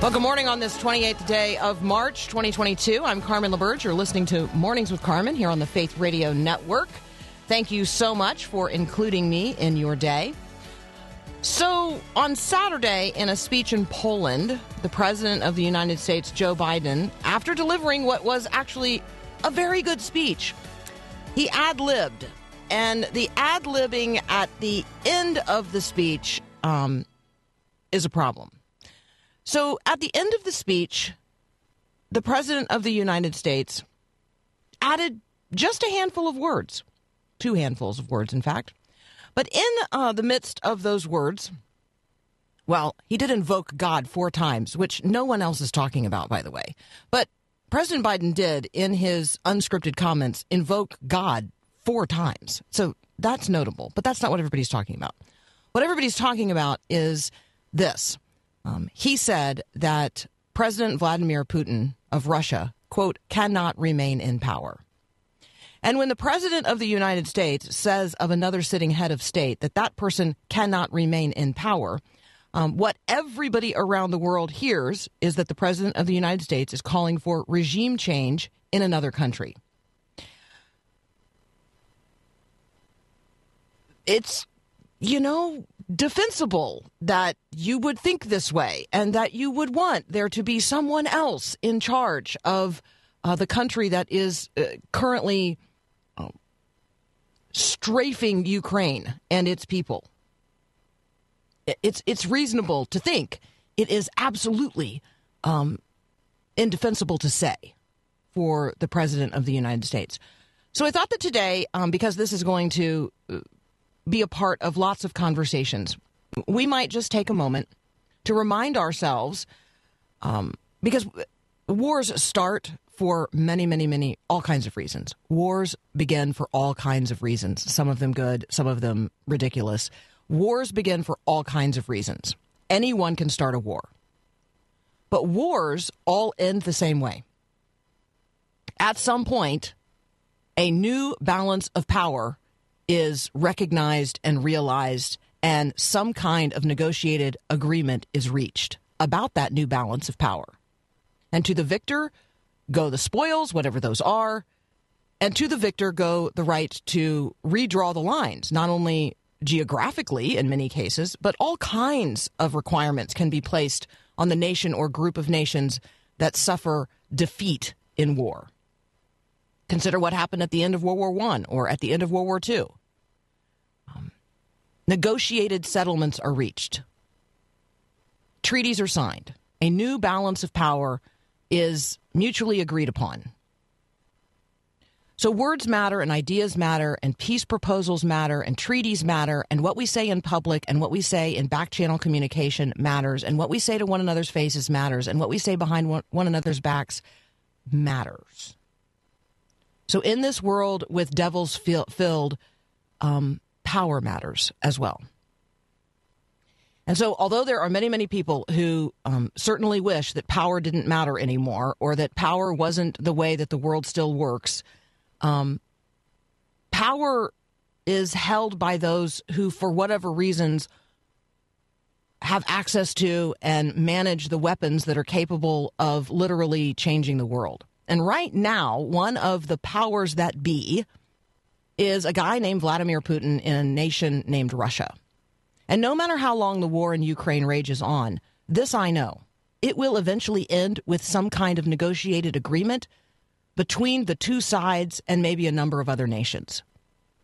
Well, good morning on this 28th day of March 2022. I'm Carmen LaBerge. You're listening to Mornings with Carmen here on the Faith Radio Network. Thank you so much for including me in your day. So, on Saturday, in a speech in Poland, the President of the United States, Joe Biden, after delivering what was actually a very good speech, he ad libbed. And the ad libbing at the end of the speech um, is a problem. So at the end of the speech, the President of the United States added just a handful of words, two handfuls of words, in fact. But in uh, the midst of those words, well, he did invoke God four times, which no one else is talking about, by the way. But President Biden did, in his unscripted comments, invoke God four times. So that's notable, but that's not what everybody's talking about. What everybody's talking about is this. Um, he said that President Vladimir Putin of Russia, quote, cannot remain in power. And when the President of the United States says of another sitting head of state that that person cannot remain in power, um, what everybody around the world hears is that the President of the United States is calling for regime change in another country. It's, you know, defensible that you would think this way and that you would want there to be someone else in charge of uh, the country that is uh, currently um, strafing Ukraine and its people. It's it's reasonable to think it is absolutely um, indefensible to say for the president of the United States. So I thought that today, um, because this is going to uh, be a part of lots of conversations, we might just take a moment to remind ourselves, um, because wars start for many, many, many, all kinds of reasons. Wars begin for all kinds of reasons, some of them good, some of them ridiculous. Wars begin for all kinds of reasons. Anyone can start a war. But wars all end the same way. At some point, a new balance of power is recognized and realized, and some kind of negotiated agreement is reached about that new balance of power. And to the victor go the spoils, whatever those are, and to the victor go the right to redraw the lines, not only geographically in many cases, but all kinds of requirements can be placed on the nation or group of nations that suffer defeat in war. Consider what happened at the end of World War I or at the end of World War II. Negotiated settlements are reached, treaties are signed, a new balance of power is mutually agreed upon. So words matter and ideas matter and peace proposals matter and treaties matter and what we say in public and what we say in back channel communication matters and what we say to one another's faces matters and what we say behind one, one another's backs matters. So in this world with devils filled, um, power matters as well. And so, although there are many, many people who um, certainly wish that power didn't matter anymore or that power wasn't the way that the world still works, um, power is held by those who, for whatever reasons, have access to and manage the weapons that are capable of literally changing the world. And right now, one of the powers that be is a guy named Vladimir Putin in a nation named Russia. And no matter how long the war in Ukraine rages on, this I know it will eventually end with some kind of negotiated agreement between the two sides and maybe a number of other nations.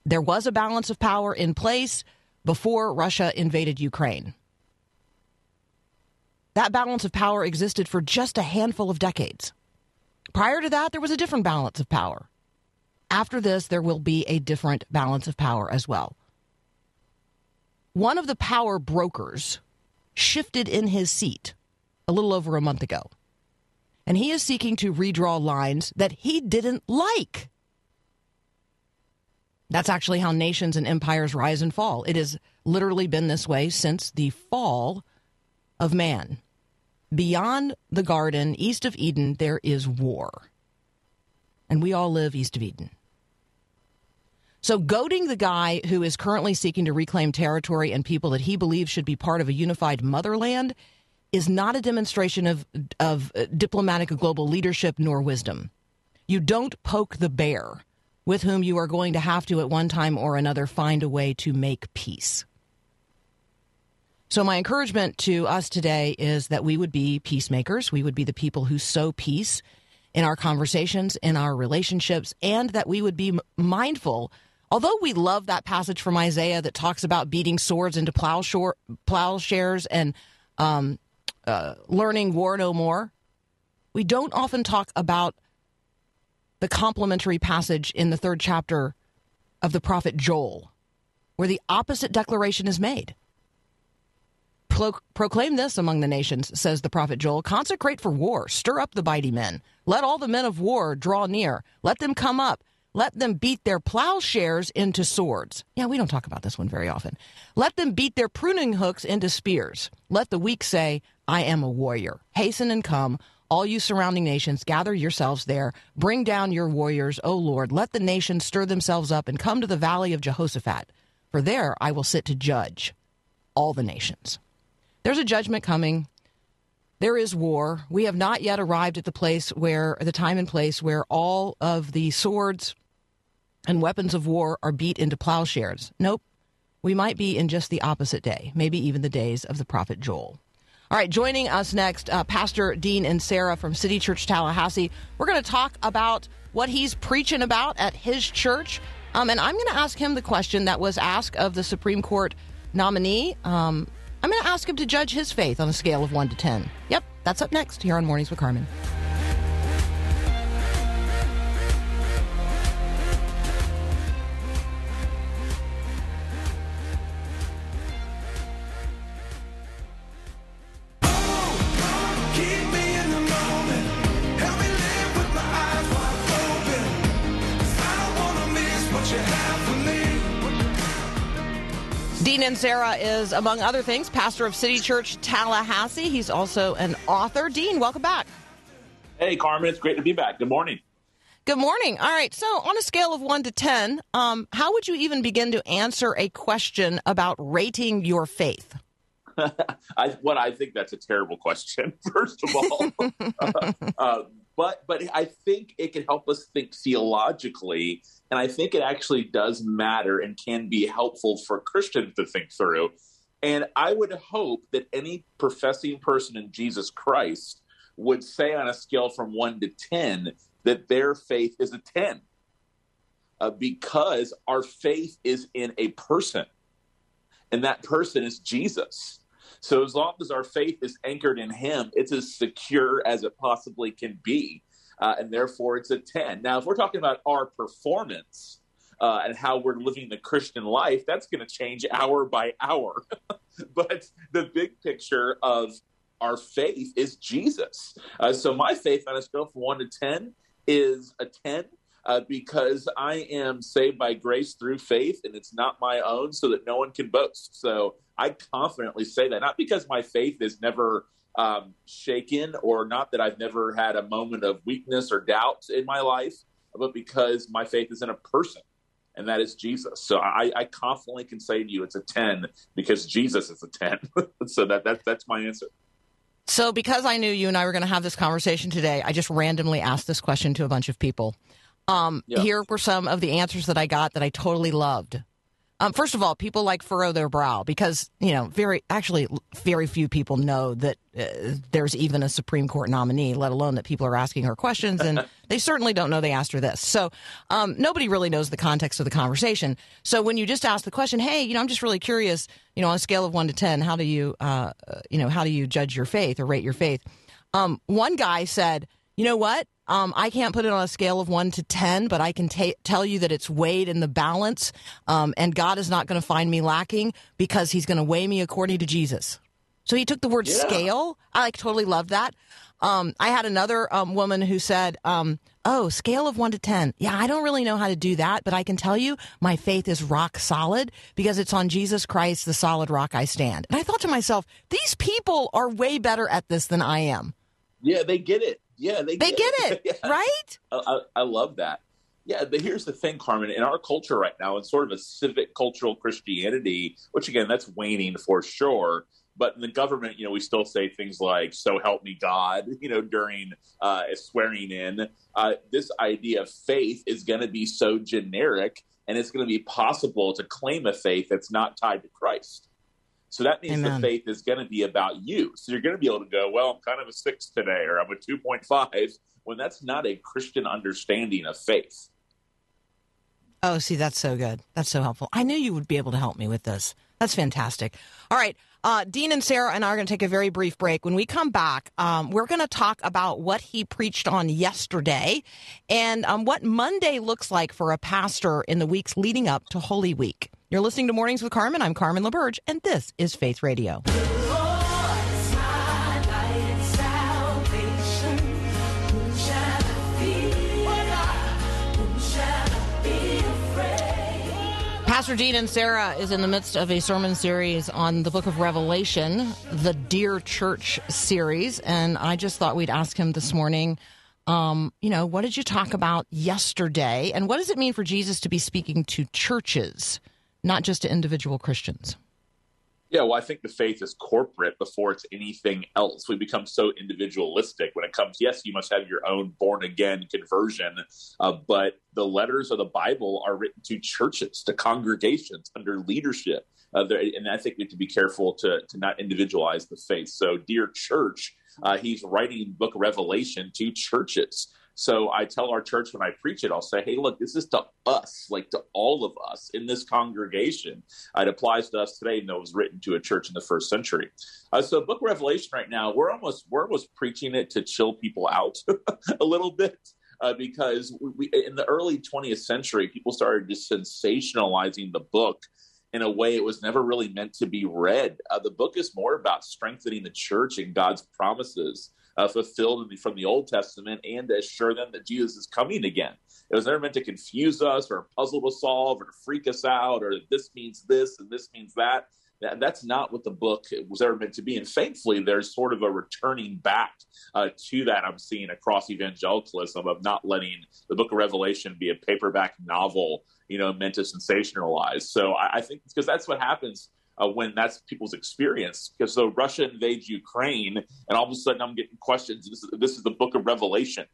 There was a balance of power in place before Russia invaded Ukraine. That balance of power existed for just a handful of decades. Prior to that, there was a different balance of power. After this, there will be a different balance of power as well. One of the power brokers shifted in his seat a little over a month ago, and he is seeking to redraw lines that he didn't like. That's actually how nations and empires rise and fall. It has literally been this way since the fall of man. Beyond the garden, east of Eden, there is war. And we all live east of Eden. So, goading the guy who is currently seeking to reclaim territory and people that he believes should be part of a unified motherland is not a demonstration of, of uh, diplomatic global leadership nor wisdom. You don't poke the bear with whom you are going to have to, at one time or another, find a way to make peace. So, my encouragement to us today is that we would be peacemakers. We would be the people who sow peace in our conversations, in our relationships, and that we would be mindful. Although we love that passage from Isaiah that talks about beating swords into plowshare, plowshares and um, uh, learning war no more, we don't often talk about the complementary passage in the third chapter of the prophet Joel, where the opposite declaration is made. Pro- proclaim this among the nations, says the prophet Joel. Consecrate for war. Stir up the mighty men. Let all the men of war draw near. Let them come up. Let them beat their plowshares into swords. Yeah, we don't talk about this one very often. Let them beat their pruning hooks into spears. Let the weak say, I am a warrior. Hasten and come. All you surrounding nations, gather yourselves there. Bring down your warriors, O Lord. Let the nations stir themselves up and come to the valley of Jehoshaphat. For there I will sit to judge all the nations. There's a judgment coming. There is war. We have not yet arrived at the place where, the time and place where all of the swords and weapons of war are beat into plowshares. Nope. We might be in just the opposite day, maybe even the days of the prophet Joel. All right, joining us next, uh, Pastor Dean Inserra from City Church Tallahassee. We're going to talk about what he's preaching about at his church. Um, and I'm going to ask him the question that was asked of the Supreme Court nominee. Um, I'm going to ask him to judge his faith on a scale of 1 to 10. Yep, that's up next here on Mornings with Carmen. For me. Dean Inserra is, among other things, pastor of City Church Tallahassee. He's also an author. Dean, welcome back. Hey, Carmen, it's great to be back. Good morning. Good morning. All right. So, on a scale of one to 10, um, how would you even begin to answer a question about rating your faith? I, what I think that's a terrible question, first of all. uh, but but I think it can help us think theologically, and I think it actually does matter and can be helpful for Christians to think through. And I would hope that any professing person in Jesus Christ would say on a scale from one to ten that their faith is a ten, uh, because our faith is in a person, and that person is Jesus. So as long as our faith is anchored in Him, it's as secure as it possibly can be, uh, and therefore it's a ten. Now, if we're talking about our performance uh, and how we're living the Christian life, that's going to change hour by hour. but the big picture of our faith is Jesus. Uh, so my faith on a scale from one to ten is a ten. Uh, because I am saved by grace through faith, and it's not my own, so that no one can boast. So I confidently say that, not because my faith is never um, shaken, or not that I've never had a moment of weakness or doubt in my life, but because my faith is in a person, and that is Jesus. So I, I confidently can say to you, it's a ten because Jesus is a ten. so that, that that's my answer. So, because I knew you and I were going to have this conversation today, I just randomly asked this question to a bunch of people. Um, Yeah. Here were some of the answers that I got that I totally loved. Um, first of all, people like furrow their brow because you know very actually very few people know that uh, there's even a Supreme Court nominee, let alone that people are asking her questions, and they certainly don't know they asked her this. So um, nobody really knows the context of the conversation. So when you just ask the question, hey, you know, I'm just really curious, you know, on a scale of one to ten, how do you, uh, uh, you know, how do you judge your faith or rate your faith? Um, one guy said, you know what? Um, I can't put it on a scale of one to 10, but I can ta- tell you that it's weighed in the balance. Um, and God is not going to find me lacking because he's going to weigh me according to Jesus. So he took the word Yeah. scale. I like totally love that. Um, I had another um, woman who said, um, "Oh, scale of one to ten. Yeah, I don't really know how to do that, but I can tell you, my faith is rock solid because it's on Jesus Christ, the solid rock I stand." And I thought to myself, these people are way better at this than I am. Yeah, they get it. Yeah, they They get it, Yeah. right? I, I, I love that. Yeah, but here's the thing, Carmen. In our culture right now, it's sort of a civic cultural Christianity, which again, that's waning for sure. But in the government, you know, we still say things like "So help me God," you know, during uh, swearing in. Uh, this idea of faith is going to be so generic, and it's going to be possible to claim a faith that's not tied to Christ. So that means Amen. the faith is going to be about you. So you're going to be able to go, well, I'm kind of a six today, or I'm a 2.5, when that's not a Christian understanding of faith. Oh, see, that's so good. That's so helpful. I knew you would be able to help me with this. That's fantastic. All right. Uh, Dean Inserra and I are going to take a very brief break. When we come back, um, we're going to talk about what he preached on yesterday and um, what Monday looks like for a pastor in the weeks leading up to Holy Week. You're listening to Mornings with Carmen. I'm Carmen LaBerge, and this is Faith Radio. Pastor Dean Inserra is in the midst of a sermon series on the book of Revelation, the Dear Church series. And I just thought we'd ask him this morning, um, you know, what did you talk about yesterday? And what does it mean for Jesus to be speaking to churches, not just to individual Christians? Yeah, well, I think the faith is corporate before it's anything else. We become so individualistic when it comes. Yes, you must have your own born again conversion, uh, but the letters of the Bible are written to churches, to congregations under leadership. Uh, there, and I think we have to be careful to to not individualize the faith. So, dear church, uh, he's writing Book Revelation to churches. So I tell our church when I preach it, I'll say, hey, look, this is to us, like to all of us in this congregation. It applies to us today, and it was written to a church in the first century. Uh, so Book Revelation right now, we're almost we're almost preaching it to chill people out a little bit. Uh, because we, in the early 20th century, people started just sensationalizing the book in a way it was never really meant to be read. Uh, the book is more about strengthening the church and God's promises uh, fulfilled the, from the Old Testament and to assure them that Jesus is coming again. It was never meant to confuse us or a puzzle to solve or to freak us out or this means this and this means that. That, that's not what the book was ever meant to be. And thankfully, there's sort of a returning back uh, to that I'm seeing across evangelicalism of not letting the book of Revelation be a paperback novel, you know, meant to sensationalize. So I, I think because that's what happens uh, when that's people's experience. Because so Russia invades Ukraine, and all of a sudden I'm getting questions. This is, this is the book of Revelation.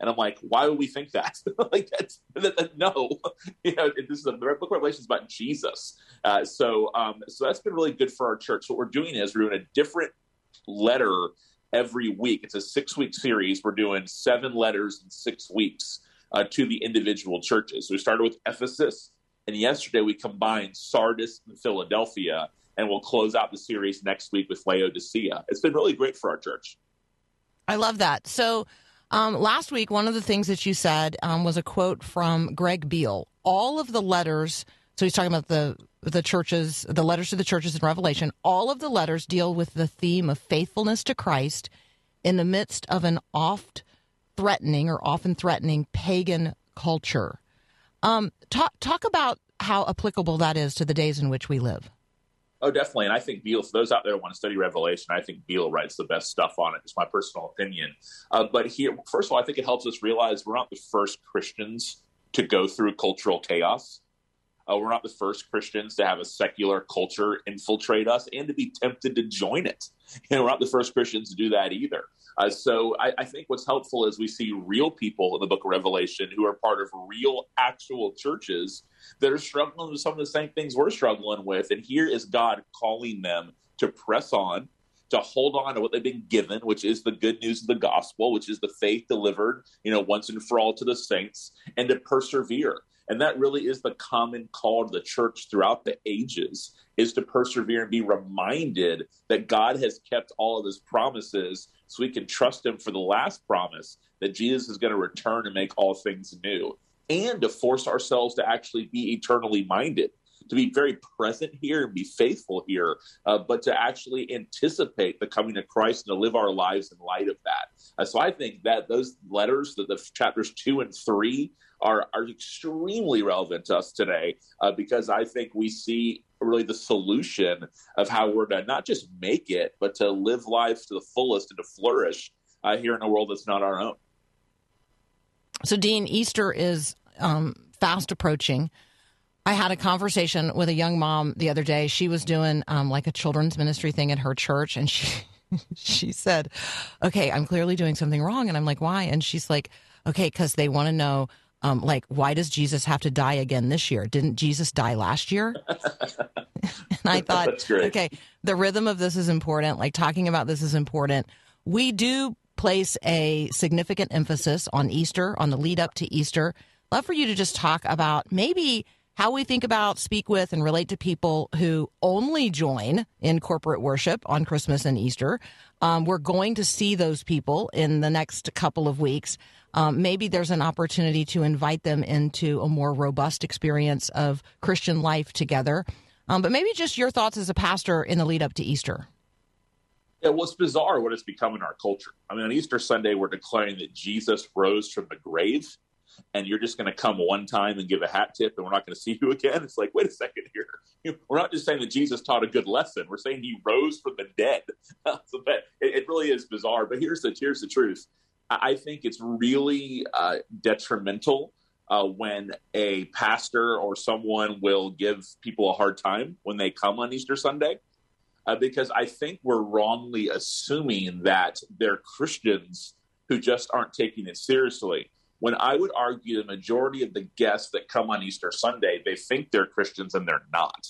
And I'm like, why would we think that? like that's that, that, no, you know, this is a, book of Revelation is about Jesus. Uh, so, um, so that's been really good for our church. What we're doing is we're doing a different letter every week. It's a six week series. We're doing seven letters in six weeks uh, to the individual churches. So we started with Ephesus, and yesterday we combined Sardis and Philadelphia, and we'll close out the series next week with Laodicea. It's been really great for our church. I love that. So, um, last week, one of the things that you said um, was a quote from Greg Beale. All of the letters, so he's talking about the the churches, the letters to the churches in Revelation. All of the letters deal with the theme of faithfulness to Christ in the midst of an oft threatening or often threatening pagan culture. Um, talk talk about how applicable that is to the days in which we live. Oh, definitely. And I think Beale, for those out there who want to study Revelation, I think Beale writes the best stuff on it. It's my personal opinion. Uh, but here, first of all, I think it helps us realize we're not the first Christians to go through cultural chaos. Uh, we're not the first Christians to have a secular culture infiltrate us and to be tempted to join it. Know, we're not the first Christians to do that either. Uh, so I, I think what's helpful is we see real people in the book of Revelation who are part of real, actual churches that are struggling with some of the same things we're struggling with. And here is God calling them to press on, to hold on to what they've been given, which is the good news of the gospel, which is the faith delivered, you know, once and for all to the saints, and to persevere. And that really is the common call to the church throughout the ages is to persevere and be reminded that God has kept all of his promises so we can trust him for the last promise that Jesus is going to return and make all things new, and to force ourselves to actually be eternally minded, to be very present here and be faithful here, uh, but to actually anticipate the coming of Christ and to live our lives in light of that. Uh, so I think that those letters, the, the chapters two and three, are, are extremely relevant to us today uh, because I think we see really the solution of how we're to not just make it, but to live life to the fullest and to flourish uh, here in a world that's not our own. So, Dean, Easter is um, fast approaching. I had a conversation with a young mom the other day. She was doing um, like a children's ministry thing at her church, and she she said, "Okay, I'm clearly doing something wrong." And I'm like, "Why?" And she's like, "Okay, because they want to know." Um, like, why does Jesus have to die again this year? Didn't Jesus die last year? and I thought, okay, the rhythm of this is important. Like, talking about this is important. We do place a significant emphasis on Easter, on the lead up to Easter. Love for you to just talk about maybe how we think about, speak with, and relate to people who only join in corporate worship on Christmas and Easter. Um, we're going to see those people in the next couple of weeks. Um, maybe there's an opportunity to invite them into a more robust experience of Christian life together. Um, but maybe just your thoughts as a pastor in the lead up to Easter. Yeah, well, it's bizarre what it's become in our culture. I mean, on Easter Sunday, we're declaring that Jesus rose from the grave, and you're just going to come one time and give a hat tip, and we're not going to see you again. It's like, wait a second here. We're not just saying that Jesus taught a good lesson. We're saying he rose from the dead. so that, it, it really is bizarre. But here's the here's the truth. I think it's really uh, detrimental uh, when a pastor or someone will give people a hard time when they come on Easter Sunday uh, because I think we're wrongly assuming that they're Christians who just aren't taking it seriously. When I would argue the majority of the guests that come on Easter Sunday, they think they're Christians and they're not.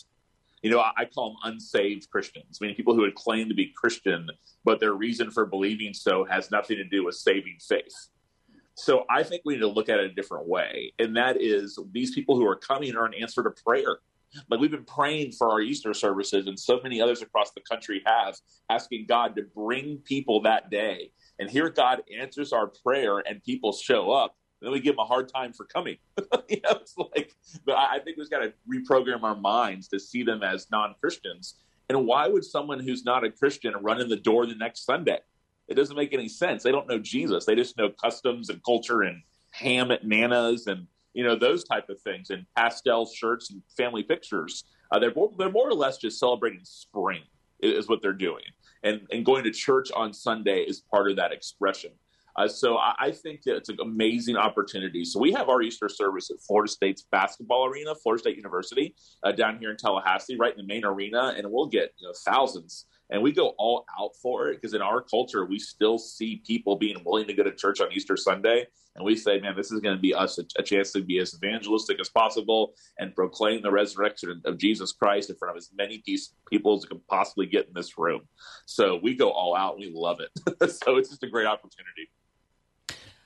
You know, I, I call them unsaved Christians, meaning people who would claim to be Christian, but their reason for believing so has nothing to do with saving faith. So I think we need to look at it a different way. And that is these people who are coming are an answer to prayer. Like we've been praying for our Easter services, and so many others across the country have, asking God to bring people that day. And here God answers our prayer, and people show up. Then we give them a hard time for coming. you know, it's like, but I I think we've got to reprogram our minds to see them as non Christians. And why would someone who's not a Christian run in the door the next Sunday? It doesn't make any sense. They don't know Jesus. They just know customs and culture and ham at Nana's and you know those type of things and pastel shirts and family pictures. Uh, they're they're more or less just celebrating spring is what they're doing, and and going to church on Sunday is part of that expression. Uh, so I, I think that it's an amazing opportunity. So we have our Easter service at Florida State's basketball arena, Florida State University, uh, down here in Tallahassee, right in the main arena, and we'll get you know, thousands. And we go all out for it because in our culture, we still see people being willing to go to church on Easter Sunday. And we say, man, this is going to be us a, a chance to be as evangelistic as possible and proclaim the resurrection of Jesus Christ in front of as many people as can possibly get in this room. So we go all out. We love it. so it's just a great opportunity.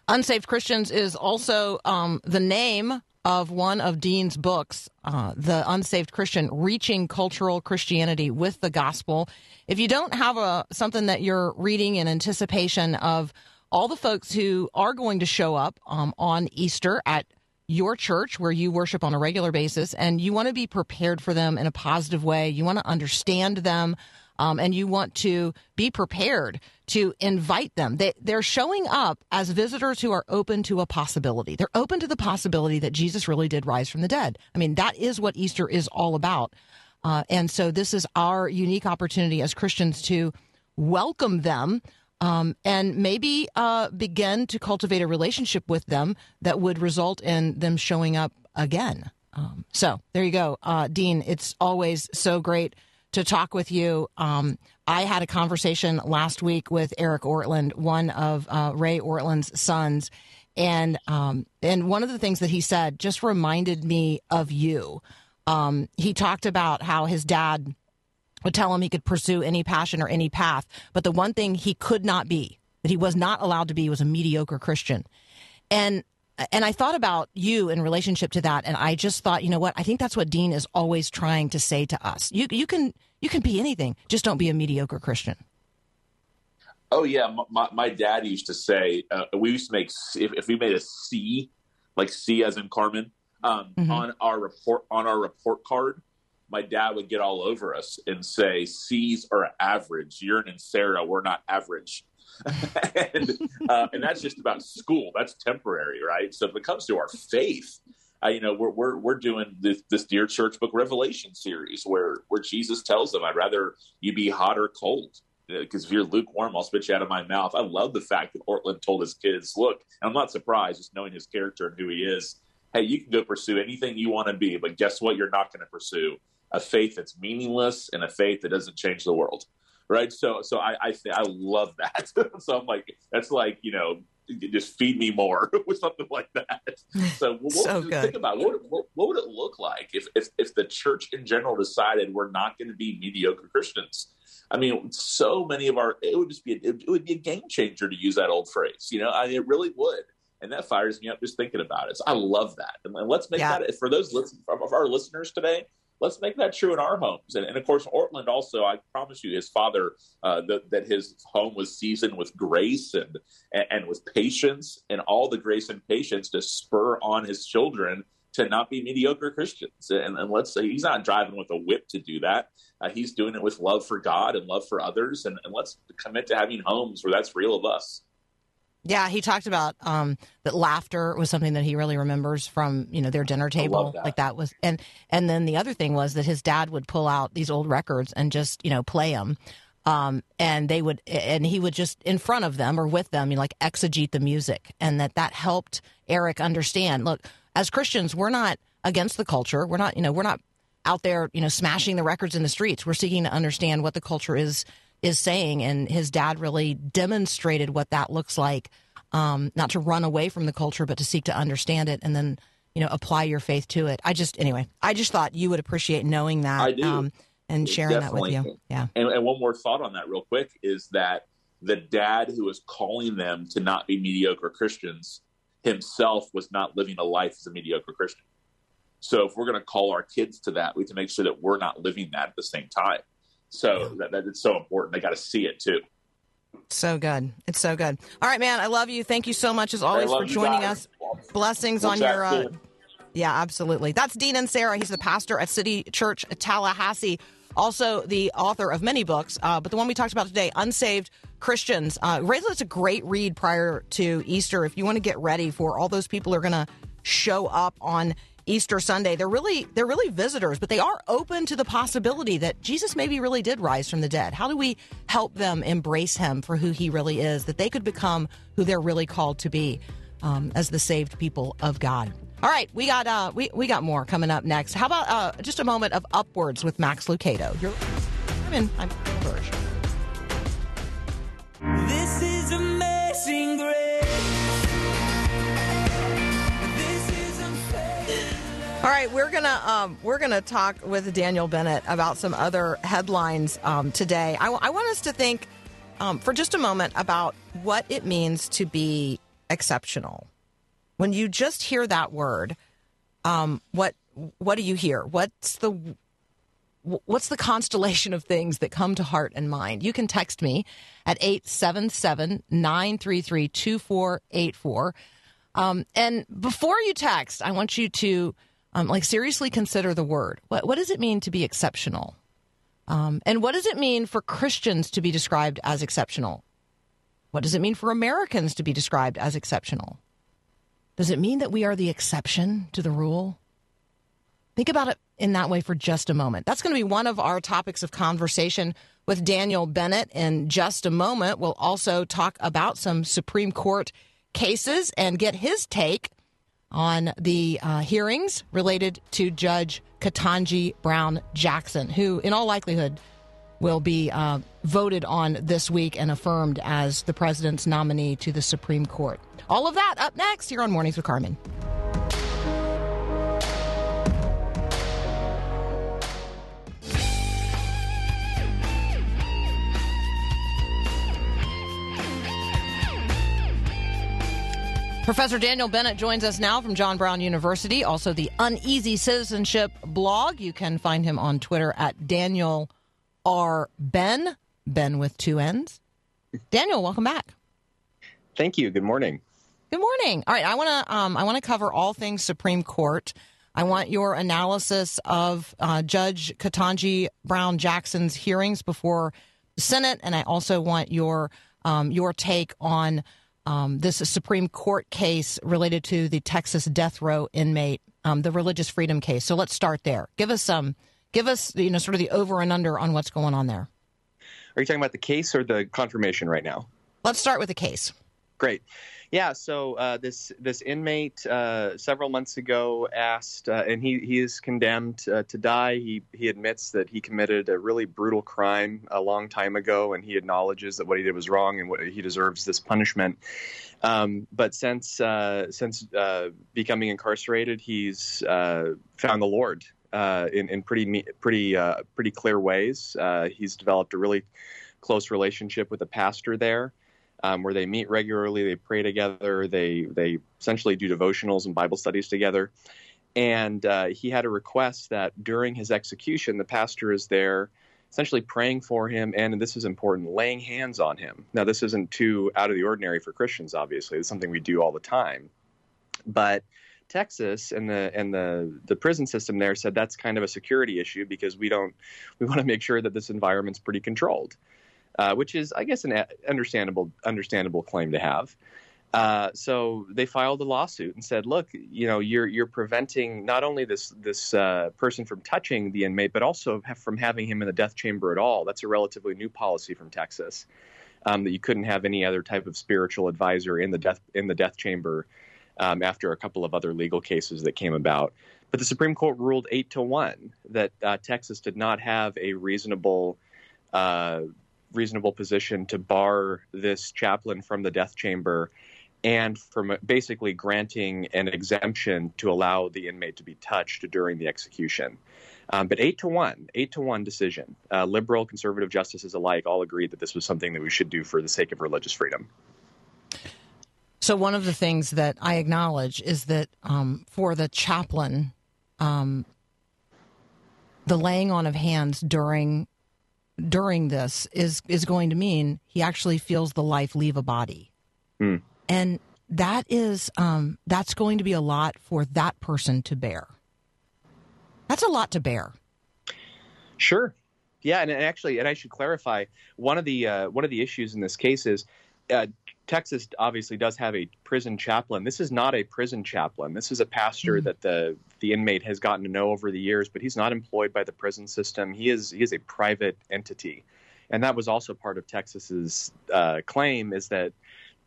Unsaved Christians is also um, the name of one of Dean's books, uh, The Unsaved Christian Reaching Cultural Christianity with the Gospel. If you don't have a something that you're reading in anticipation of all the folks who are going to show up um, on Easter at your church where you worship on a regular basis and you want to be prepared for them in a positive way, you want to understand them. Um, and you want to be prepared to invite them. They, they're showing up as visitors who are open to a possibility. They're open to the possibility that Jesus really did rise from the dead. I mean, that is what Easter is all about. Uh, and so this is our unique opportunity as Christians to welcome them um, and maybe uh, begin to cultivate a relationship with them that would result in them showing up again. Um, so there you go, uh, Dean. It's always so great to talk with you. Um, I had a conversation last week with Eric Ortlund, one of uh, Ray Ortlund's sons, and um, and one of the things that he said just reminded me of you. Um, he talked about how his dad would tell him he could pursue any passion or any path, but the one thing he could not be, that he was not allowed to be, was a mediocre Christian. And and I thought about you in relationship to that, and I just thought, you know what? I think that's what Dean is always trying to say to us. You you can you can be anything, just don't be a mediocre Christian. Oh yeah, my, my dad used to say uh, we used to make if, if we made a C, like C as in Carmen, um, Mhm. on our report on our report card. My dad would get all over us and say C's are average. Urine and Sarah, we're not average. and uh, and that's just about school. That's temporary, right? So if it comes to our faith, uh, you know, we're we're we're doing this this Dear Church Book Revelation series where where Jesus tells them, "I'd rather you be hot or cold." Because if you're lukewarm, I'll spit you out of my mouth. I love the fact that Ortlund told his kids, "Look," and I'm not surprised, just knowing his character and who he is. Hey, you can go pursue anything you want to be, but guess what? You're not going to pursue a faith that's meaningless and a faith that doesn't change the world right? So, so I, I, I love that. so I'm like, that's like, you know, just feed me more or something like that. So, what, So think about what, what, what would it look like if, if, if the church in general decided we're not going to be mediocre Christians? I mean, so many of our, it would just be, a, it would be a game changer to use that old phrase. You know, I mean, it really would. And that fires me up just thinking about it. So I love that. And, and let's make Yeah. that for those listen, of our listeners today let's make that true in our homes. And, and of course, Ortlund also, I promise you, his father, uh, that, that his home was seasoned with grace and, and, and with patience and all the grace and patience to spur on his children to not be mediocre Christians. And, and let's say he's not driving with a whip to do that. Uh, he's doing it with love for God and love for others. And, and let's commit to having homes where that's real of us. Yeah, he talked about um, that laughter was something that he really remembers from you know their dinner table. that. Like that was, and and then the other thing was that his dad would pull out these old records and just you know play them, um, and they would, and he would just in front of them or with them, you know, like exegete the music, and that that helped Eric understand. Look, as Christians, we're not against the culture. We're not, you know, we're not out there, you know, smashing the records in the streets. We're seeking to understand what the culture is is saying, and his dad really demonstrated what that looks like. Um, not to run away from the culture, but to seek to understand it, and then you know apply your faith to it. I just anyway, I just thought you would appreciate knowing that I do. Um, and sharing that with you. Yeah, And, and one more thought on that, real quick, is that the dad who was calling them to not be mediocre Christians himself was not living a life as a mediocre Christian. So if we're going to call our kids to that, we have to make sure that we're not living that at the same time. So that, that it's so important. They got to see it too. so good. It's so good. All right, man. I love you. Thank you so much as always for joining us. Blessings We'll on your. Uh. Yeah, absolutely. That's Dean Inserra. He's the pastor at City Church Tallahassee, also the author of many books. Uh, but the one we talked about today, Unsaved Christians. Uh, it's a great read prior to Easter. If you want to get ready for all those people who are going to show up on Easter Sunday, they're really they're really visitors, but they are open to the possibility that Jesus maybe really did rise from the dead. How do we help them embrace him for who he really is, that they could become who they're really called to be um, as the saved people of God? All right, we got uh, we we got more coming up next. How about uh, just a moment of UpWords with Max Lucado? You're, I'm in. I'm All right, we're gonna um, we're gonna talk with Daniel Bennett about some other headlines um, today. I, I want us to think um, for just a moment about what it means to be exceptional. When you just hear that word, um, what what do you hear? What's the what's the constellation of things that come to heart and mind? You can text me at 877-933-2484. Um, and before you text, I want you to um, like seriously consider the word. What, what does it mean to be exceptional? Um, and what does it mean for Christians to be described as exceptional? What does it mean for Americans to be described as exceptional? Does it mean that we are the exception to the rule? Think about it in that way for just a moment. That's going to be one of our topics of conversation with Daniel Bennett in just a moment. We'll also talk about some Supreme Court cases and get his take on the uh, hearings related to Judge Ketanji Brown Jackson, who, in all likelihood, will be uh, voted on this week and affirmed as the president's nominee to the Supreme Court. All of that up next here on Mornings with Carmen. Professor Daniel Bennett joins us now from John Brown University, also the Uneasy Citizenship blog. You can find him on Twitter at Daniel R. Ben, Ben with two N's. Daniel, welcome back. Thank you. Good morning. Good morning. All right, I want to um, I want to cover all things Supreme Court. I want your analysis of uh, Judge Ketanji Brown Jackson's hearings before the Senate, and I also want your um, your take on um, this Supreme Court case related to the Texas death row inmate, um, the religious freedom case. So let's start there. Give us some, give us you know sort of the over and under on what's going on there. Are you talking about the case or the confirmation right now? Let's start with the case. Great. Yeah, so uh, this this inmate uh, several months ago asked, uh, and he, he is condemned uh, to die. He he admits that he committed a really brutal crime a long time ago, and he acknowledges that what he did was wrong and what, he deserves this punishment. Um, but since uh, since uh, becoming incarcerated, he's found the Lord in in pretty pretty pretty clear ways. he's developed a really close relationship with a pastor there um, where they meet regularly, they pray together, they they essentially do devotionals and Bible studies together. And uh, he had a request that during his execution, the pastor is there, essentially praying for him, and, and this is important, laying hands on him. Now, this isn't too out of the ordinary for Christians, obviously. It's something we do all the time, but Texas and the and the the prison system there said that's kind of a security issue because we don't we want to make sure that this environment's pretty controlled uh, which is, I guess, an understandable understandable claim to have. Uh, so they filed a lawsuit and said, "Look, you know, you're you're preventing not only this this uh, person from touching the inmate, but also from having him in the death chamber at all. That's a relatively new policy from Texas um, that you couldn't have any other type of spiritual advisor in the death in the death chamber." Um, after a couple of other legal cases that came about, but the Supreme Court ruled eight to one that uh, Texas did not have a reasonable uh, reasonable position to bar this chaplain from the death chamber and from basically granting an exemption to allow the inmate to be touched during the execution. Um, but eight to one, eight to one decision. Uh, liberal, conservative justices alike all agreed that this was something that we should do for the sake of religious freedom. So one of the things that I acknowledge is that um, for the chaplain, um, the laying on of hands during during this is is going to mean he actually feels the life leave a body, mm. and that is um, that's going to be a lot for that person to bear. That's a lot to bear. Sure. Yeah, and, and actually, and I should clarify one of the uh, one of the issues in this case is uh, Texas obviously does have a prison chaplain. This is not a prison chaplain. This is a pastor mm-hmm. that the the inmate has gotten to know over the years, but he's not employed by the prison system. He is he is a private entity, and that was also part of Texas's uh, claim is that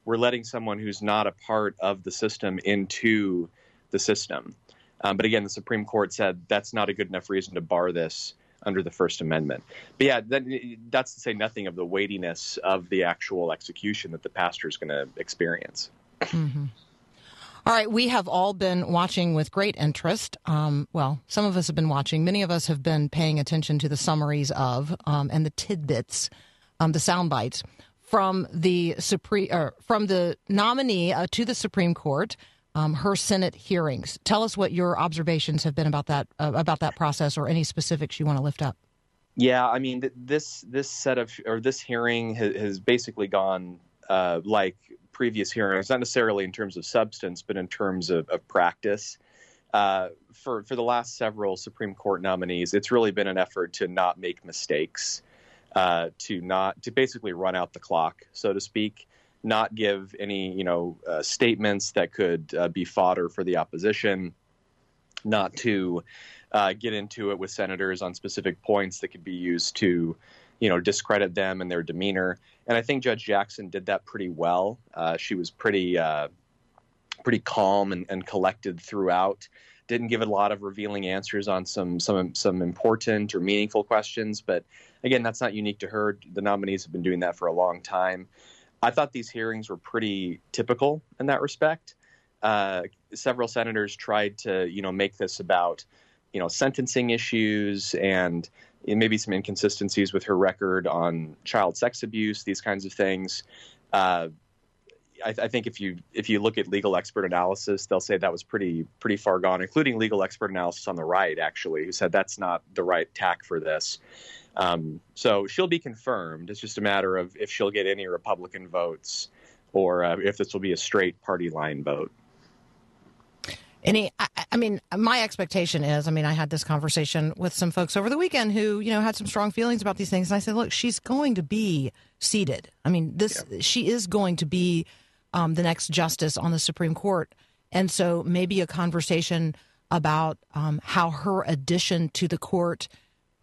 we're letting someone who's not a part of the system into the system. Um, but again, the Supreme Court said that's not a good enough reason to bar this under the First Amendment. But yeah, that, that's to say nothing of the weightiness of the actual execution that the pastor is going to experience. Mm-hmm. All right, we have all been watching with great interest. Um, well, some of us have been watching. Many of us have been paying attention to the summaries of um, and the tidbits, um, the sound bites from the supreme from the nominee uh, to the Supreme Court um, her Senate hearings. Tell us what your observations have been about that uh, about that process, or any specifics you want to lift up. Yeah, I mean this this set of or this hearing has, has basically gone uh, like previous hearings, not necessarily in terms of substance, but in terms of, of practice. Uh, for for the last several Supreme Court nominees, it's really been an effort to not make mistakes, uh, to not to basically run out the clock, so to speak not give any you know uh, statements that could uh, be fodder for the opposition, not to uh, get into it with senators on specific points that could be used to you know discredit them and their demeanor. And I think Judge Jackson did that pretty well. Uh, she was pretty uh, pretty calm and, and collected throughout didn't give a lot of revealing answers on some some some important or meaningful questions. But again, that's not unique to her. The nominees have been doing that for a long time. I thought these hearings were pretty typical in that respect. Uh, several senators tried to, you know, make this about, you know, sentencing issues and maybe some inconsistencies with her record on child sex abuse, these kinds of things. Uh, I, I think if you if you look at legal expert analysis, they'll say that was pretty pretty far gone, including legal expert analysis on the right, actually, who said that's not the right tack for this. Um, so she'll be confirmed. It's just a matter of if she'll get any Republican votes or uh, if this will be a straight party line vote. Any, I, I mean, my expectation is, I mean, I had this conversation with some folks over the weekend who, you know, had some strong feelings about these things. And I said, look, she's going to be seated. I mean, this, she is going to be um, the next justice on the Supreme Court. And so maybe a conversation about um, how her addition to the court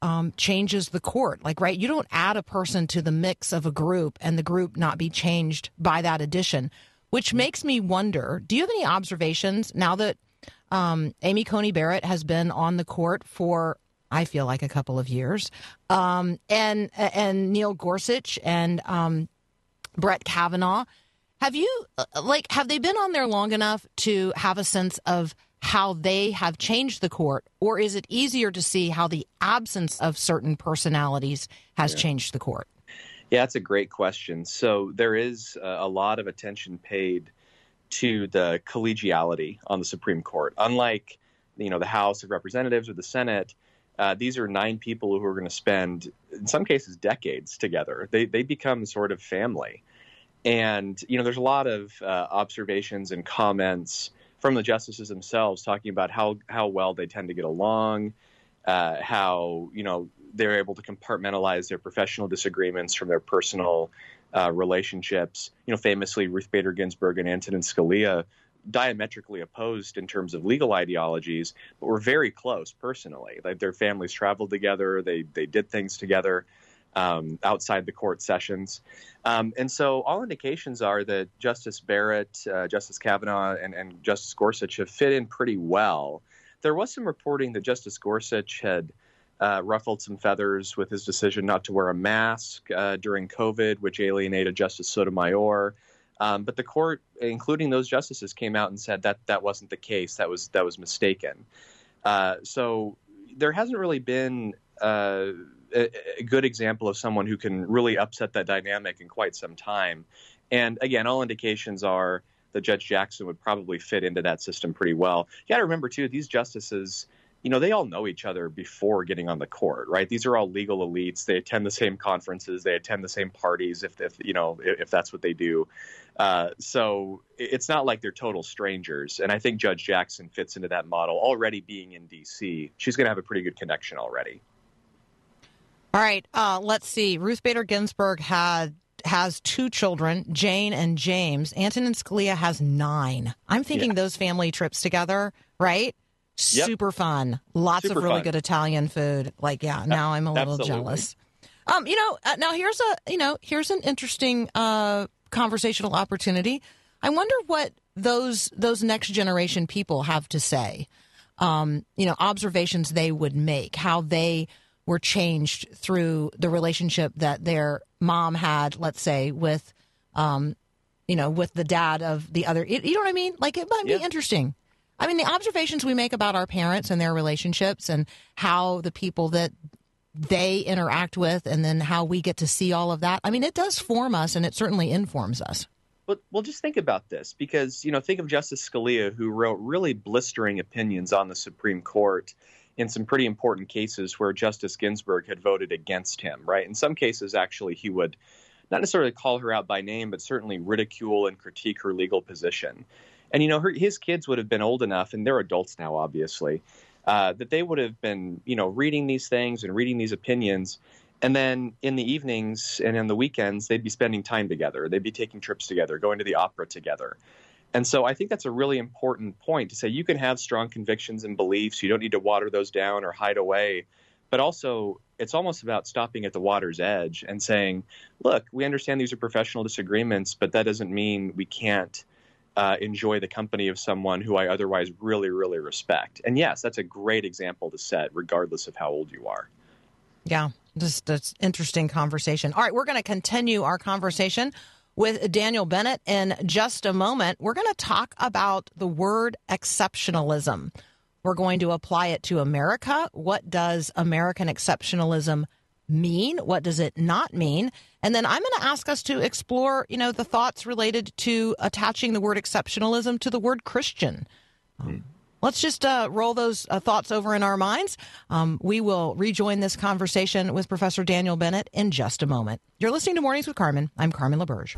um, changes the court. Like, right, you don't add a person to the mix of a group and the group not be changed by that addition, which makes me wonder do you have any observations now that um, Amy Coney Barrett has been on the court for, I feel like, a couple of years, um, and and Neil Gorsuch and um, Brett Kavanaugh? Have you uh, like have they been on there long enough to have a sense of how they have changed the court, or is it easier to see how the absence of certain personalities has changed the court? Yeah, that's a great question. So there is uh, a lot of attention paid to the collegiality on the Supreme Court. Unlike, you know, the House of Representatives or the Senate, uh, these are nine people who are going to spend, in some cases, decades together. They they become sort of family, and you know, there's a lot of uh, observations and comments from the justices themselves talking about how how well they tend to get along, uh, how you know they're able to compartmentalize their professional disagreements from their personal uh, relationships. You know, famously, Ruth Bader Ginsburg and Antonin Scalia diametrically opposed in terms of legal ideologies, but were very close personally. Like their families traveled together, they they did things together um, outside the court sessions, um, and so all indications are that Justice Barrett, uh, Justice Kavanaugh, and, and Justice Gorsuch have fit in pretty well. There was some reporting that Justice Gorsuch had uh, ruffled some feathers with his decision not to wear a mask uh, during COVID, which alienated Justice Sotomayor. Um, but the court, including those justices, came out and said that that wasn't the case. That was that was mistaken. Uh, so there hasn't really been uh, a, a good example of someone who can really upset that dynamic in quite some time. And again, all indications are that Judge Jackson would probably fit into that system pretty well. You got to remember too, these justices you know, they all know each other before getting on the court, right? These are all legal elites. They attend the same conferences. They attend the same parties, if, if you know, if, if that's what they do. Uh, so it's not like they're total strangers. And I think Judge Jackson fits into that model. Already being in D.C., she's going to have a pretty good connection already. All right, uh, let's see. Ruth Bader Ginsburg had has two children, Jane and James. Antonin Scalia has nine. I'm thinking Yeah. those family trips together, right? Yep. Super fun. Lots Super of really fun. good Italian food. Like, yeah, now I'm a little absolutely. jealous. Um, you know, uh, now here's a you know here's an interesting uh, conversational opportunity. I wonder what those those next generation people have to say. Um, you know, observations they would make, how they were changed through the relationship that their mom had, let's say, with, um, you know, with the dad of the other. You know what I mean? Like it might be Yeah. interesting. I mean, the observations we make about our parents and their relationships and how the people that they interact with and then how we get to see all of that. I mean, it does form us and it certainly informs us. Well, well, just think about this because you know, think of Justice Scalia, who wrote really blistering opinions on the Supreme Court in some pretty important cases where Justice Ginsburg had voted against him. Right? In some cases, actually, he would not necessarily call her out by name, but certainly ridicule and critique her legal position. And you know, her, his kids would have been old enough, and they're adults now, obviously, uh, that they would have been, you know, reading these things and reading these opinions. And then in the evenings and in the weekends, they'd be spending time together. They'd be taking trips together, going to the opera together. And so I think that's a really important point to say you can have strong convictions and beliefs. You don't need to water those down or hide away. But also, it's almost about stopping at the water's edge and saying, look, we understand these are professional disagreements, but that doesn't mean we can't uh, enjoy the company of someone who I otherwise really, really respect. And yes, that's a great example to set, regardless of how old you are. Yeah, just that's interesting conversation. All right, we're going to continue our conversation with Daniel Bennett in just a moment. We're going to talk about the word exceptionalism. We're going to apply it to America. What does American exceptionalism mean? What does it not mean? And then I'm going to ask us to explore, you know, the thoughts related to attaching the word exceptionalism to the word Christian. Um, let's just uh, roll those uh, thoughts over in our minds. Um, we will rejoin this conversation with Professor Daniel Bennett in just a moment. You're listening to Mornings with Carmen. I'm Carmen LaBerge.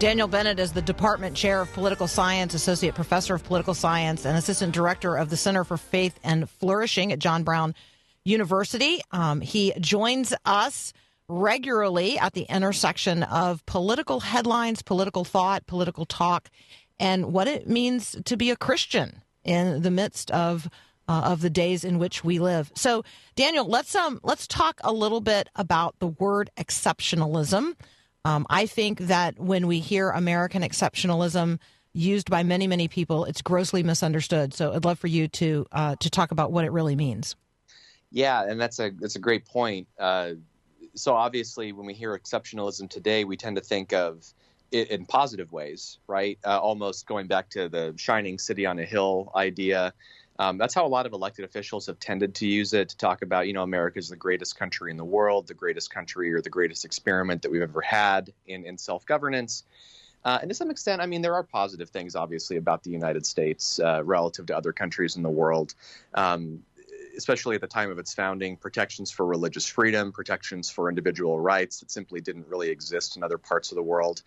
Daniel Bennett is the Department Chair of Political Science, Associate Professor of Political Science, and Assistant Director of the Center for Faith and Flourishing at John Brown University. Um, he joins us regularly at the intersection of political headlines, political thought, political talk, and what it means to be a Christian in the midst of uh, of the days in which we live. So, Daniel, let's um let's talk a little bit about the word exceptionalism. Um, I think that when we hear American exceptionalism used by many many people, it's grossly misunderstood. So, I'd love for you to uh, to talk about what it really means. Yeah, and that's a that's a great point. Uh, so obviously, when we hear exceptionalism today, we tend to think of it in positive ways, right? Uh, almost going back to the shining city on a hill idea. Um, that's how a lot of elected officials have tended to use it to talk about, you know, America's the greatest country in the world, the greatest country or the greatest experiment that we've ever had in, in self governance. Uh, and to some extent, I mean, there are positive things, obviously, about the United States uh, relative to other countries in the world. Um, especially at the time of its founding, protections for religious freedom, protections for individual rights that simply didn't really exist in other parts of the world.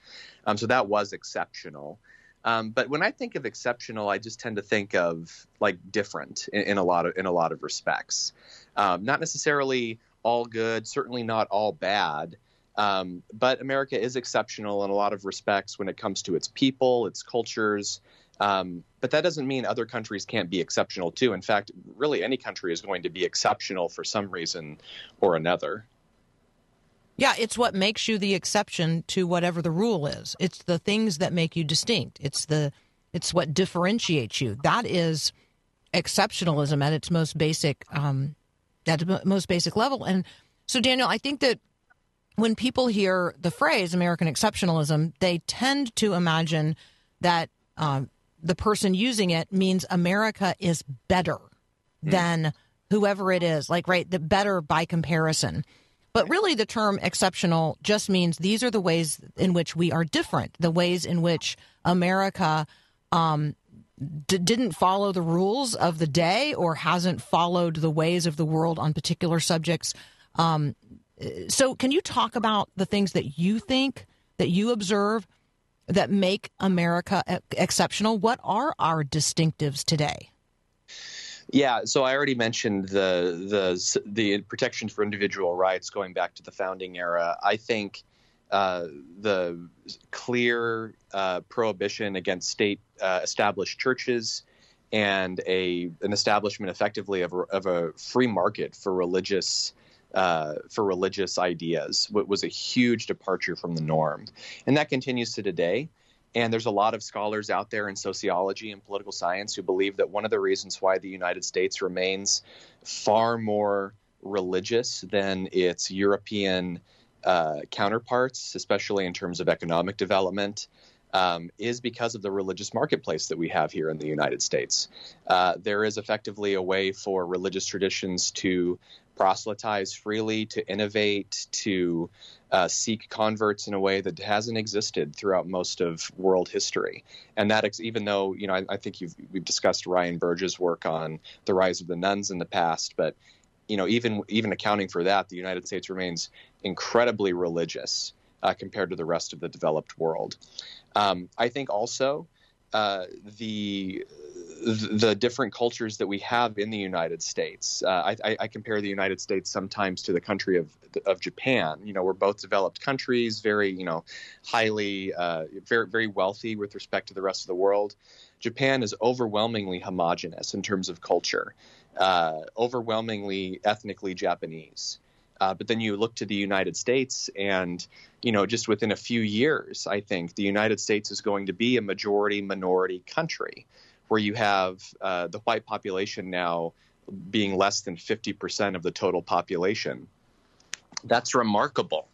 Um, so that was exceptional. Um, but when I think of exceptional, I just tend to think of like different in, in a lot of in a lot of respects. Um, not necessarily all good, certainly not all bad. Um, but America is exceptional in a lot of respects when it comes to its people, its cultures, um, but that doesn't mean other countries can't be exceptional too. In fact, really any country is going to be exceptional for some reason or another. Yeah, it's what makes you the exception to whatever the rule is. It's the things that make you distinct. It's the it's what differentiates you. That is exceptionalism at its most basic um, at the most basic level. And so, Daniel, I think that when people hear the phrase American exceptionalism, they tend to imagine that um, the person using it means America is better than whoever it is, like, right, the better by comparison. But really, the term exceptional just means these are the ways in which we are different, the ways in which America um, d- didn't follow the rules of the day or hasn't followed the ways of the world on particular subjects. Um, so, can you talk about the things that you think that you observe that make America exceptional? What are our distinctives today? Yeah, so I already mentioned the the the protections for individual rights going back to the founding era. I think uh, the clear uh, prohibition against state uh, established churches and a an establishment effectively of a, of a free market for religious uh, for religious ideas wa- was a huge departure from the norm, and that continues to today. And there's a lot of scholars out there in sociology and political science who believe that one of the reasons why the United States remains far more religious than its European uh, counterparts, especially in terms of economic development, um, is because of the religious marketplace that we have here in the United States. Uh, there is effectively a way for religious traditions to proselytize freely, to innovate, to uh, seek converts in a way that hasn't existed throughout most of world history. And that, ex- even though you know, I, I think we've discussed Ryan Burge's work on the rise of the nones in the past, but you know, even even accounting for that, the United States remains incredibly religious uh, compared to the rest of the developed world. Um, I think also uh, the the different cultures that we have in the United States. Uh, I, I, compare the United States sometimes to the country of of Japan. You know, we're both developed countries, very you know, highly uh, very very wealthy with respect to the rest of the world. Japan is overwhelmingly homogenous in terms of culture, uh, overwhelmingly ethnically Japanese. Uh, but then you look to the United States, and you know, just within a few years, I think the United States is going to be a majority minority country, where you have uh, the white population now being less than 50% of the total population. That's remarkable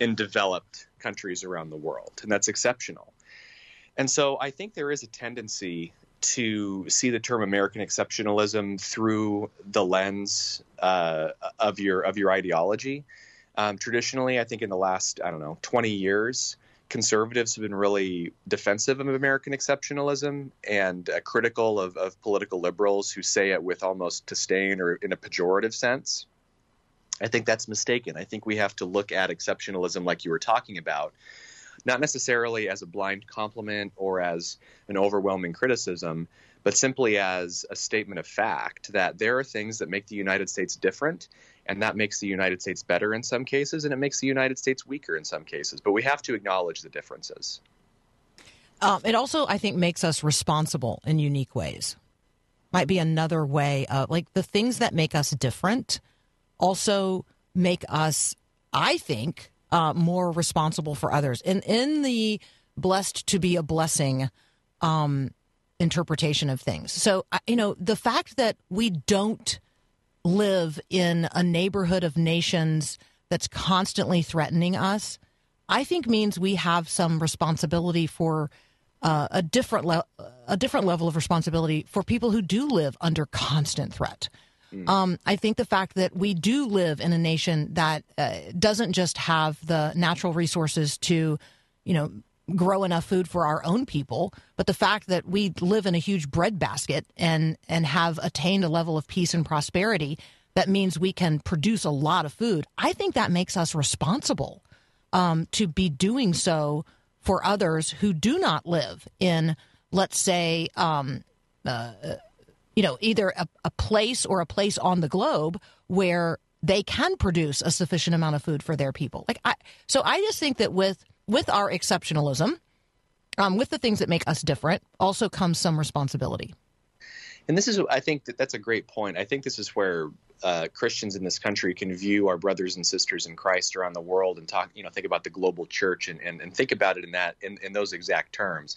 in developed countries around the world, and that's exceptional. And so I think there is a tendency to see the term American exceptionalism through the lens uh, of your of your ideology. Um, traditionally, I think in the last I don't know 20 years, conservatives have been really defensive of American exceptionalism and uh, critical of, of political liberals who say it with almost disdain or in a pejorative sense. I think that's mistaken. I think we have to look at exceptionalism like you were talking about, not necessarily as a blind compliment or as an overwhelming criticism, but simply as a statement of fact that there are things that make the United States different, and that makes the United States better in some cases, and it makes the United States weaker in some cases. But we have to acknowledge the differences. Um, it also, I think, makes us responsible in unique ways. Might be another way of like the things that make us different also make us, I think, uh, more responsible for others. And in the blessed to be a blessing um, interpretation of things. So, you know, the fact that we don't live in a neighborhood of nations that's constantly threatening us, I think means we have some responsibility for uh, a different le- a different level of responsibility for people who do live under constant threat. Um, I think the fact that we do live in a nation that uh, doesn't just have the natural resources to, you know, grow enough food for our own people, but the fact that we live in a huge breadbasket and and have attained a level of peace and prosperity that means we can produce a lot of food. I think that makes us responsible um, to be doing so for others who do not live in, let's say, um, uh, you know, either a, a place or a place on the globe where they can produce a sufficient amount of food for their people. Like, I, so I just think that with with our exceptionalism, um, with the things that make us different, also comes some responsibility. And this is, I think that that's a great point. I think this is where uh, Christians in this country can view our brothers and sisters in Christ around the world and talk, you know, think about the global church and, and, and think about it in that in, in those exact terms.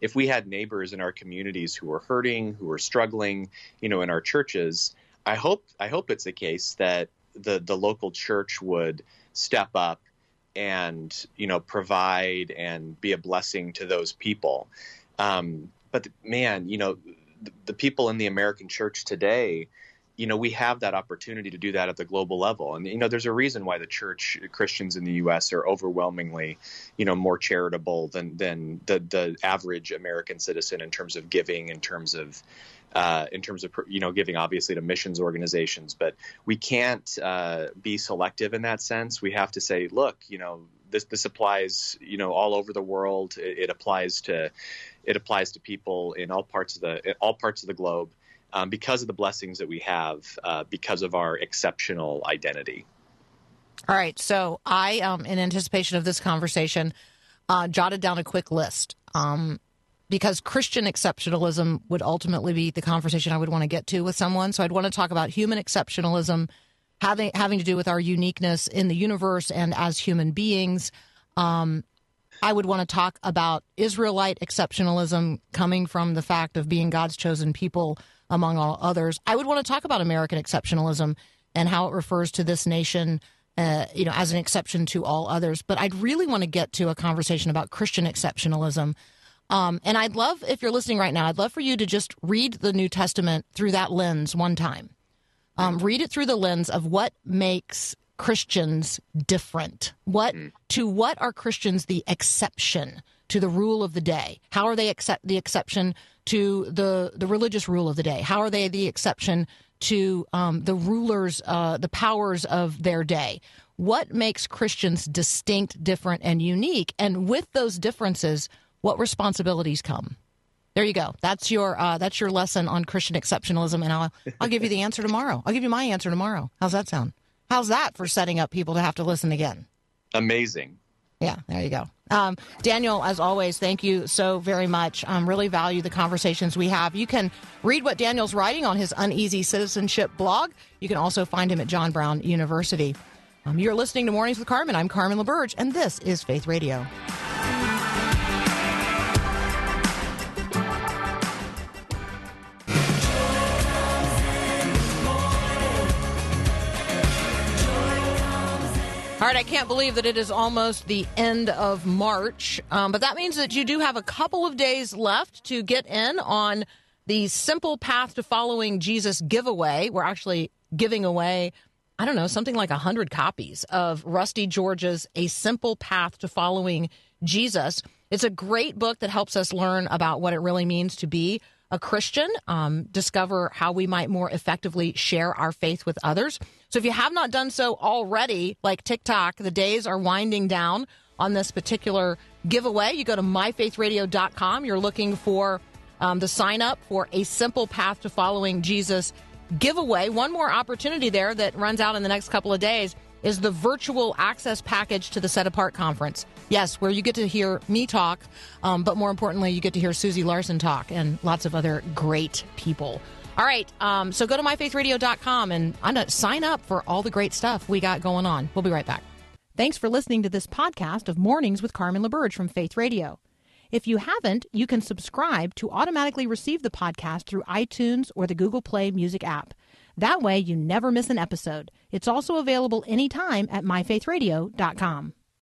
If we had neighbors in our communities who were hurting, who were struggling, you know, in our churches, I hope I hope it's the case that the the local church would step up and you know provide and be a blessing to those people. Um, but man, you know, the, the people in the American church today, you know, we have that opportunity to do that at the global level. And, you know, there's a reason why the church Christians in the U.S. are overwhelmingly, you know, more charitable than, than the, the average American citizen in terms of giving, in terms of, uh, in terms of, you know, giving obviously to missions organizations. But we can't uh, be selective in that sense. We have to say, look, you know, this, this applies, you know, all over the world. It, it applies to, it applies to people in all parts of the, all parts of the globe um, because of the blessings that we have, uh, because of our exceptional identity. All right. So I, um, in anticipation of this conversation, uh, jotted down a quick list um, because Christian exceptionalism would ultimately be the conversation I would want to get to with someone. So I'd want to talk about human exceptionalism having having to do with our uniqueness in the universe and as human beings. Um, I would want to talk about Israelite exceptionalism coming from the fact of being God's chosen people among all others. I would want to talk about American exceptionalism and how it refers to this nation, uh, you know, as an exception to all others. But I'd really want to get to a conversation about Christian exceptionalism. Um, and I'd love, if you're listening right now, I'd love for you to just read the New Testament through that lens one time. Um, read it through the lens of what makes Christians different. What to what are Christians the exception to the rule of the day? How are they accept the exception to the the religious rule of the day? How are they the exception to um, the rulers, uh, the powers of their day? What makes Christians distinct, different, and unique? And with those differences, what responsibilities come? There you go. That's your uh, that's your lesson on Christian exceptionalism, and I'll I'll give you the answer tomorrow. I'll give you my answer tomorrow. How's that sound? How's that for setting up people to have to listen again? Amazing. Yeah, there you go. Um, Daniel, as always, thank you so very much. Um, really value the conversations we have. You can read what Daniel's writing on his Uneasy Citizenship blog. You can also find him at John Brown University. Um, you're listening to Mornings with Carmen. I'm Carmen LaBerge, and this is Faith Radio. All right, I can't believe that it is almost the end of March, um, but that means that you do have a couple of days left to get in on the Simple Path to Following Jesus giveaway. We're actually giving away, I don't know, something like 100 copies of Rusty George's A Simple Path to Following Jesus. It's a great book that helps us learn about what it really means to be a Christian, um, discover how we might more effectively share our faith with others. So if you have not done so already, like tick tock, the days are winding down on this particular giveaway. You go to myfaithradio.com. You're looking for um, the sign up for a simple path to following Jesus giveaway. One more opportunity there that runs out in the next couple of days is the virtual access package to the Set Apart Conference. Yes, where you get to hear me talk, um, but more importantly, you get to hear Susie Larson talk and lots of other great people. All right, um, so go to myfaithradio.com and sign up for all the great stuff we got going on. We'll be right back. Thanks for listening to this podcast of Mornings with Carmen LaBerge from Faith Radio. If you haven't, you can subscribe to automatically receive the podcast through iTunes or the Google Play Music app. That way, you never miss an episode. It's also available anytime at myfaithradio.com.